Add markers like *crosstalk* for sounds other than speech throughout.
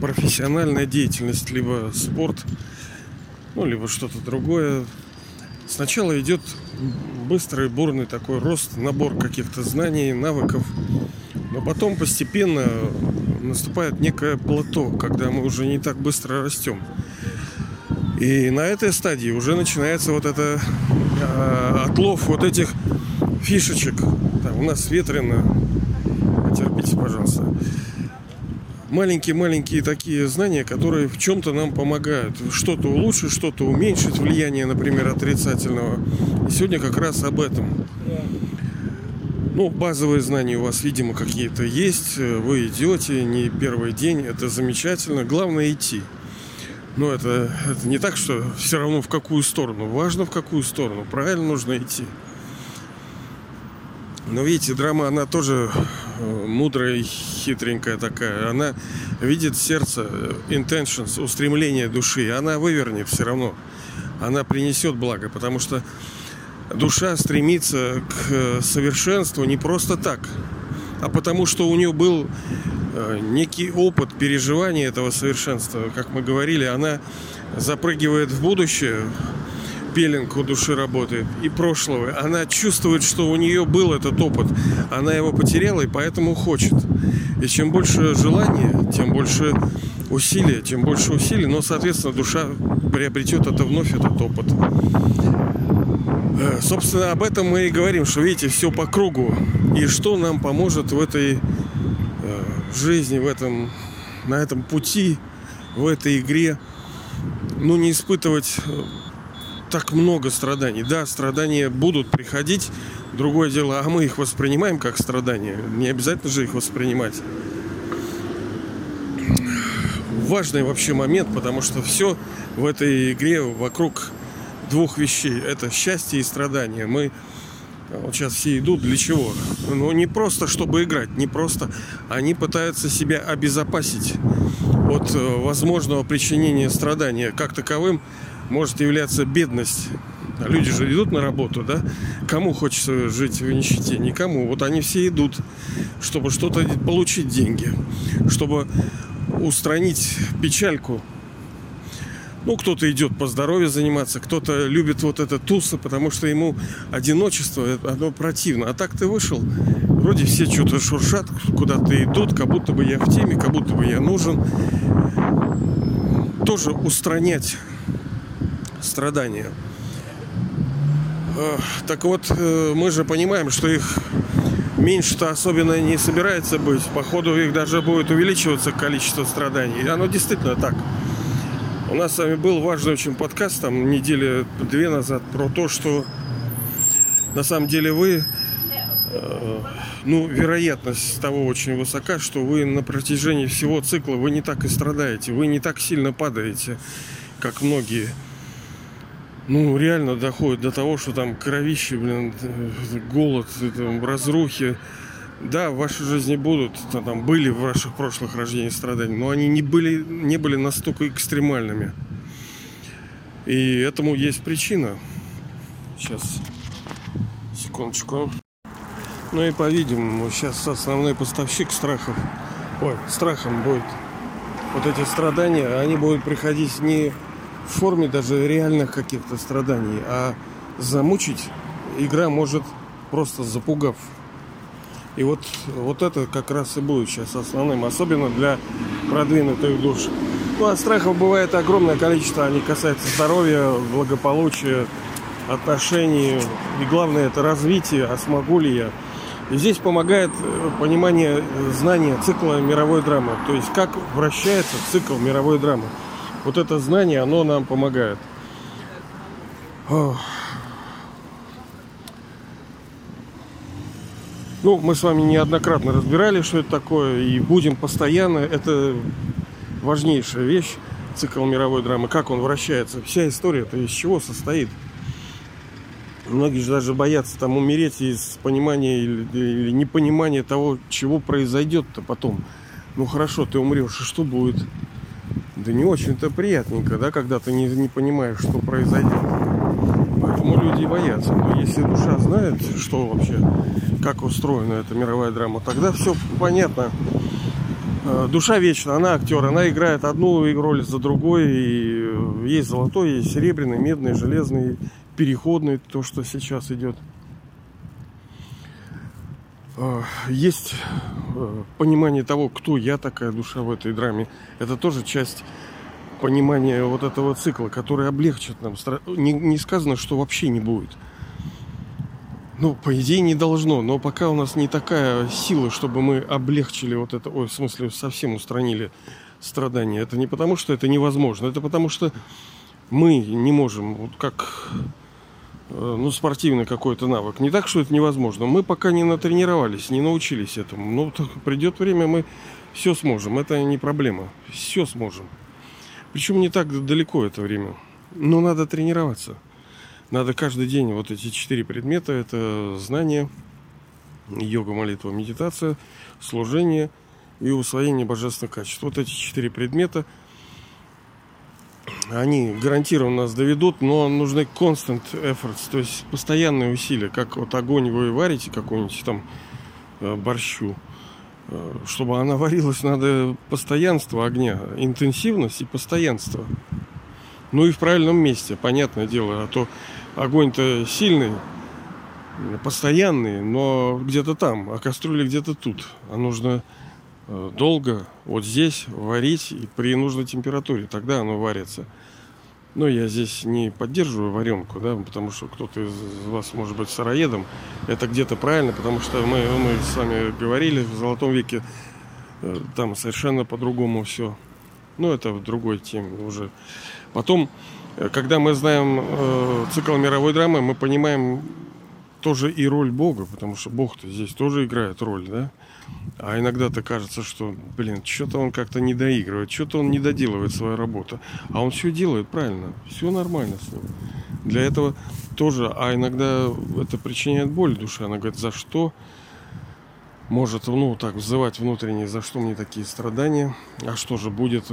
профессиональная деятельность, либо спорт, ну, либо что-то другое, сначала идет быстрый, бурный такой рост, набор каких-то знаний, навыков, но потом постепенно наступает некое плато, когда мы уже не так быстро растем. И на этой стадии уже начинается вот это э, отлов вот этих фишечек. Там, у нас ветрено. Терпите, пожалуйста. Маленькие-маленькие такие знания, которые в чем-то нам помогают. Что-то улучшить, что-то уменьшить влияние, например, отрицательного. И сегодня как раз об этом. Ну, базовые знания у вас, видимо, какие-то есть. Вы идете, не первый день. Это замечательно. Главное идти. Но это, это не так, что все равно в какую сторону. Важно в какую сторону. Правильно нужно идти. Но видите, драма, она тоже мудрая, хитренькая такая. Она видит сердце, э, intentions, устремление души. Она вывернет все равно. Она принесет благо, потому что душа стремится к э, совершенству не просто так, а потому что у нее был некий опыт переживания этого совершенства. Как мы говорили, она запрыгивает в будущее, пеленг у души работает и прошлого. Она чувствует, что у нее был этот опыт. Она его потеряла и поэтому хочет. И чем больше желания, тем больше усилия, тем больше усилий, но, соответственно, душа приобретет это вновь этот опыт. Э, собственно, об этом мы и говорим, что, видите, все по кругу. И что нам поможет в этой э, жизни, в этом, на этом пути, в этой игре, ну, не испытывать э, так много страданий. Да, страдания будут приходить. Другое дело, а мы их воспринимаем как страдания. Не обязательно же их воспринимать. Важный вообще момент, потому что все в этой игре вокруг двух вещей. Это счастье и страдания. Мы вот сейчас все идут для чего? Ну, не просто, чтобы играть, не просто. Они пытаются себя обезопасить от э, возможного причинения страдания. Как таковым может являться бедность. Люди же идут на работу, да? Кому хочется жить в нищете? Никому. Вот они все идут, чтобы что-то получить деньги, чтобы устранить печальку. Ну, кто-то идет по здоровью заниматься, кто-то любит вот это туса, потому что ему одиночество, оно противно. А так ты вышел, вроде все что-то шуршат, куда-то идут, как будто бы я в теме, как будто бы я нужен. Тоже устранять страдания. Так вот, э, мы же понимаем, что их меньше-то особенно не собирается быть. Походу их даже будет увеличиваться количество страданий. И оно действительно так. У нас с вами был важный очень подкаст там недели две назад про то, что на самом деле вы, э, ну, вероятность того очень высока, что вы на протяжении всего цикла вы не так и страдаете, вы не так сильно падаете, как многие ну, реально доходит до того, что там кровище, блин, голод, там, разрухи. Да, в вашей жизни будут, там были в ваших прошлых рождениях страдания, но они не были, не были настолько экстремальными. И этому есть причина. Сейчас, секундочку. Ну и по-видимому, сейчас основной поставщик страхов, ой, страхом будет вот эти страдания, они будут приходить не в форме даже реальных каких-то страданий, а замучить игра может просто запугав. И вот, вот это как раз и будет сейчас основным, особенно для продвинутых душ. Ну, а страхов бывает огромное количество, они касаются здоровья, благополучия, отношений. И главное это развитие, а смогу ли я. И здесь помогает э, понимание знания цикла мировой драмы. То есть как вращается цикл мировой драмы. Вот это знание, оно нам помогает. Ну, мы с вами неоднократно разбирали, что это такое, и будем постоянно. Это важнейшая вещь, цикл мировой драмы, как он вращается. Вся история-то из чего состоит. Многие же даже боятся там умереть из понимания или, или непонимания того, чего произойдет-то потом. Ну хорошо, ты умрешь, и что будет? Да не очень-то приятненько, да, когда ты не, не понимаешь, что произойдет. Поэтому люди боятся. Но если душа знает, что вообще, как устроена эта мировая драма, тогда все понятно. Э, душа вечна, она актер, она играет одну роль за другой. И э, есть золотой, есть серебряный, медный, железный, переходный, то, что сейчас идет. Э, есть понимание того, кто я такая душа в этой драме. Это тоже часть понимания вот этого цикла, который облегчит нам. Не, не сказано, что вообще не будет. Ну, по идее, не должно, но пока у нас не такая сила, чтобы мы облегчили вот это, ой, в смысле, совсем устранили страдания. Это не потому, что это невозможно, это потому, что мы не можем, вот как э, ну, спортивный какой-то навык. Не так, что это невозможно. Мы пока не натренировались, не научились этому. Но придет время, мы все сможем. Это не проблема. Все сможем. Причем не так далеко это время. Но надо тренироваться. Надо каждый день вот эти четыре предмета. Это знание, йога, молитва, медитация, служение и усвоение божественных качеств. Вот эти четыре предмета, они гарантированно нас доведут, но нужны constant efforts, то есть постоянные усилия. Как вот огонь вы варите какой-нибудь там э, борщу, э, чтобы она варилась, надо постоянство огня, интенсивность и постоянство. Ну и в правильном месте, понятное дело. А то огонь-то сильный, постоянный, но где-то там, а кастрюля где-то тут. А нужно э, долго вот здесь варить и при нужной температуре. Тогда оно варится. Но я здесь не поддерживаю варенку, да, потому что кто-то из вас может быть сыроедом. Это где-то правильно, потому что мы, мы с вами говорили в Золотом веке, э, там совершенно по-другому все. Но это в другой теме уже. Потом, э, когда мы знаем э, цикл мировой драмы, мы понимаем тоже и роль Бога, потому что Бог-то здесь тоже играет роль, да? А иногда-то кажется, что, блин, что-то он как-то не доигрывает, что-то он не доделывает свою работу. А он все делает правильно, все нормально с ним. Для этого тоже, а иногда это причиняет боль душе. Она говорит, за что? Может, ну, так взывать внутренне, за что мне такие страдания? А что же будет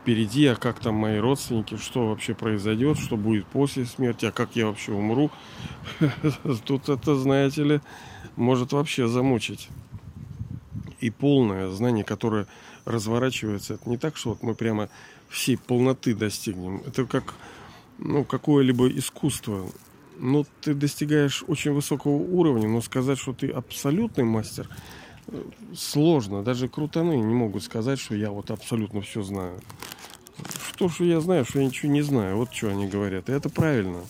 впереди, а как там мои родственники, что вообще произойдет, что будет после смерти, а как я вообще умру. *laughs* Тут это, знаете ли, может вообще замучить. И полное знание, которое разворачивается, это не так, что вот мы прямо всей полноты достигнем. Это как ну, какое-либо искусство. Ну, ты достигаешь очень высокого уровня, но сказать, что ты абсолютный мастер, сложно. Даже крутаны не могут сказать, что я вот абсолютно все знаю. Что что я знаю, что я ничего не знаю. Вот что они говорят. И это правильно.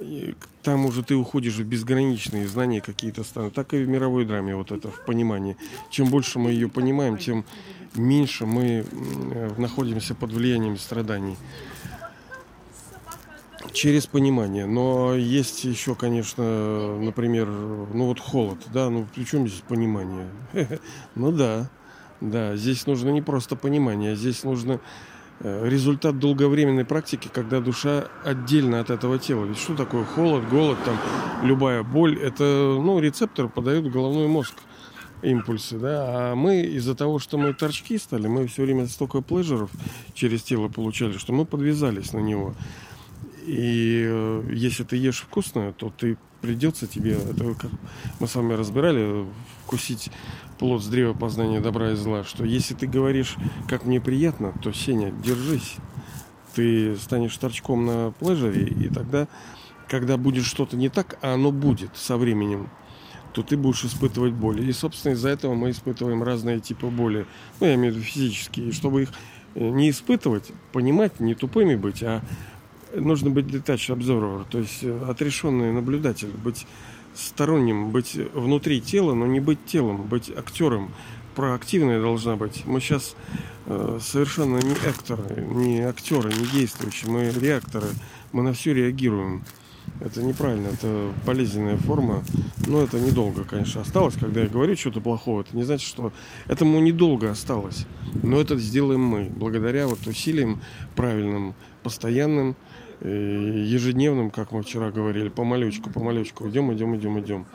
И там уже ты уходишь в безграничные знания какие-то станут. Так и в мировой драме вот это в понимании. Чем больше мы ее понимаем, тем меньше мы находимся под влиянием страданий через понимание. Но есть еще, конечно, например, ну вот холод, да, ну при чем здесь понимание? *laughs* Ну да, да, здесь нужно не просто понимание, здесь нужно э, результат долговременной практики, когда душа отдельно от этого тела. Ведь что такое холод, голод, там, любая боль? Это, ну, рецептор подает в головной мозг импульсы, да, а мы из-за того, что мы торчки стали, мы все время столько плежеров через тело получали, что мы подвязались на него. И э, если ты ешь вкусно, то ты придется тебе, это как мы с вами разбирали, вкусить плод с древа познания добра и зла, что если ты говоришь, как мне приятно, то, Сеня, держись. Ты станешь торчком на плежере, и тогда, когда будет что-то не так, а оно будет со временем, то ты будешь испытывать боль. И, собственно, из-за этого мы испытываем разные типы боли. Ну, я имею в виду физические. И чтобы их э, не испытывать, понимать, не тупыми быть, а нужно быть detached observer, то есть э, отрешенный наблюдатель, быть сторонним, быть внутри тела, но не быть телом, быть актером. Проактивная должна быть. Мы сейчас э, совершенно не акторы, не актеры, не действующие, мы реакторы, мы на все реагируем. Это неправильно, это болезненная форма. Но это недолго, конечно, осталось. Когда я говорю что-то плохого, это не значит, что этому недолго осталось. Но это сделаем мы, благодаря вот усилиям правильным, постоянным, Э, ежедневным, как мы вчера говорили, помалечку, помалечку, идем, идем, идем, идем.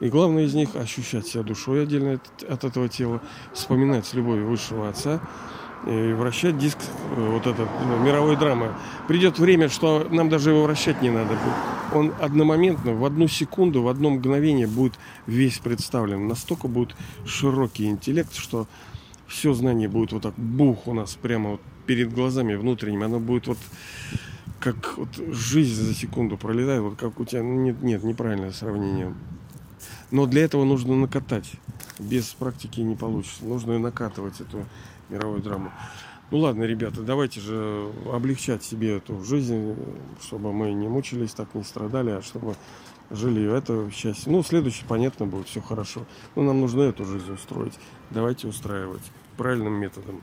И главное из них ощущать себя душой отдельно от, от этого тела, вспоминать с любовью высшего отца и вращать диск э, вот этот ну, мировой драмы. Придет время, что нам даже его вращать не надо будет. Он одномоментно, в одну секунду, в одно мгновение будет весь представлен. Настолько будет широкий интеллект, что все знание будет вот так бух у нас прямо вот перед глазами внутренним. Оно будет вот как вот жизнь за секунду пролетает, вот как у тебя, нет, нет, неправильное сравнение. Но для этого нужно накатать. Без практики не получится. Нужно и накатывать эту мировую драму. Ну ладно, ребята, давайте же облегчать себе эту жизнь, чтобы мы не мучились, так не страдали, а чтобы жили это счастье. Ну, следующий, понятно будет, все хорошо. Но нам нужно эту жизнь устроить. Давайте устраивать правильным методом.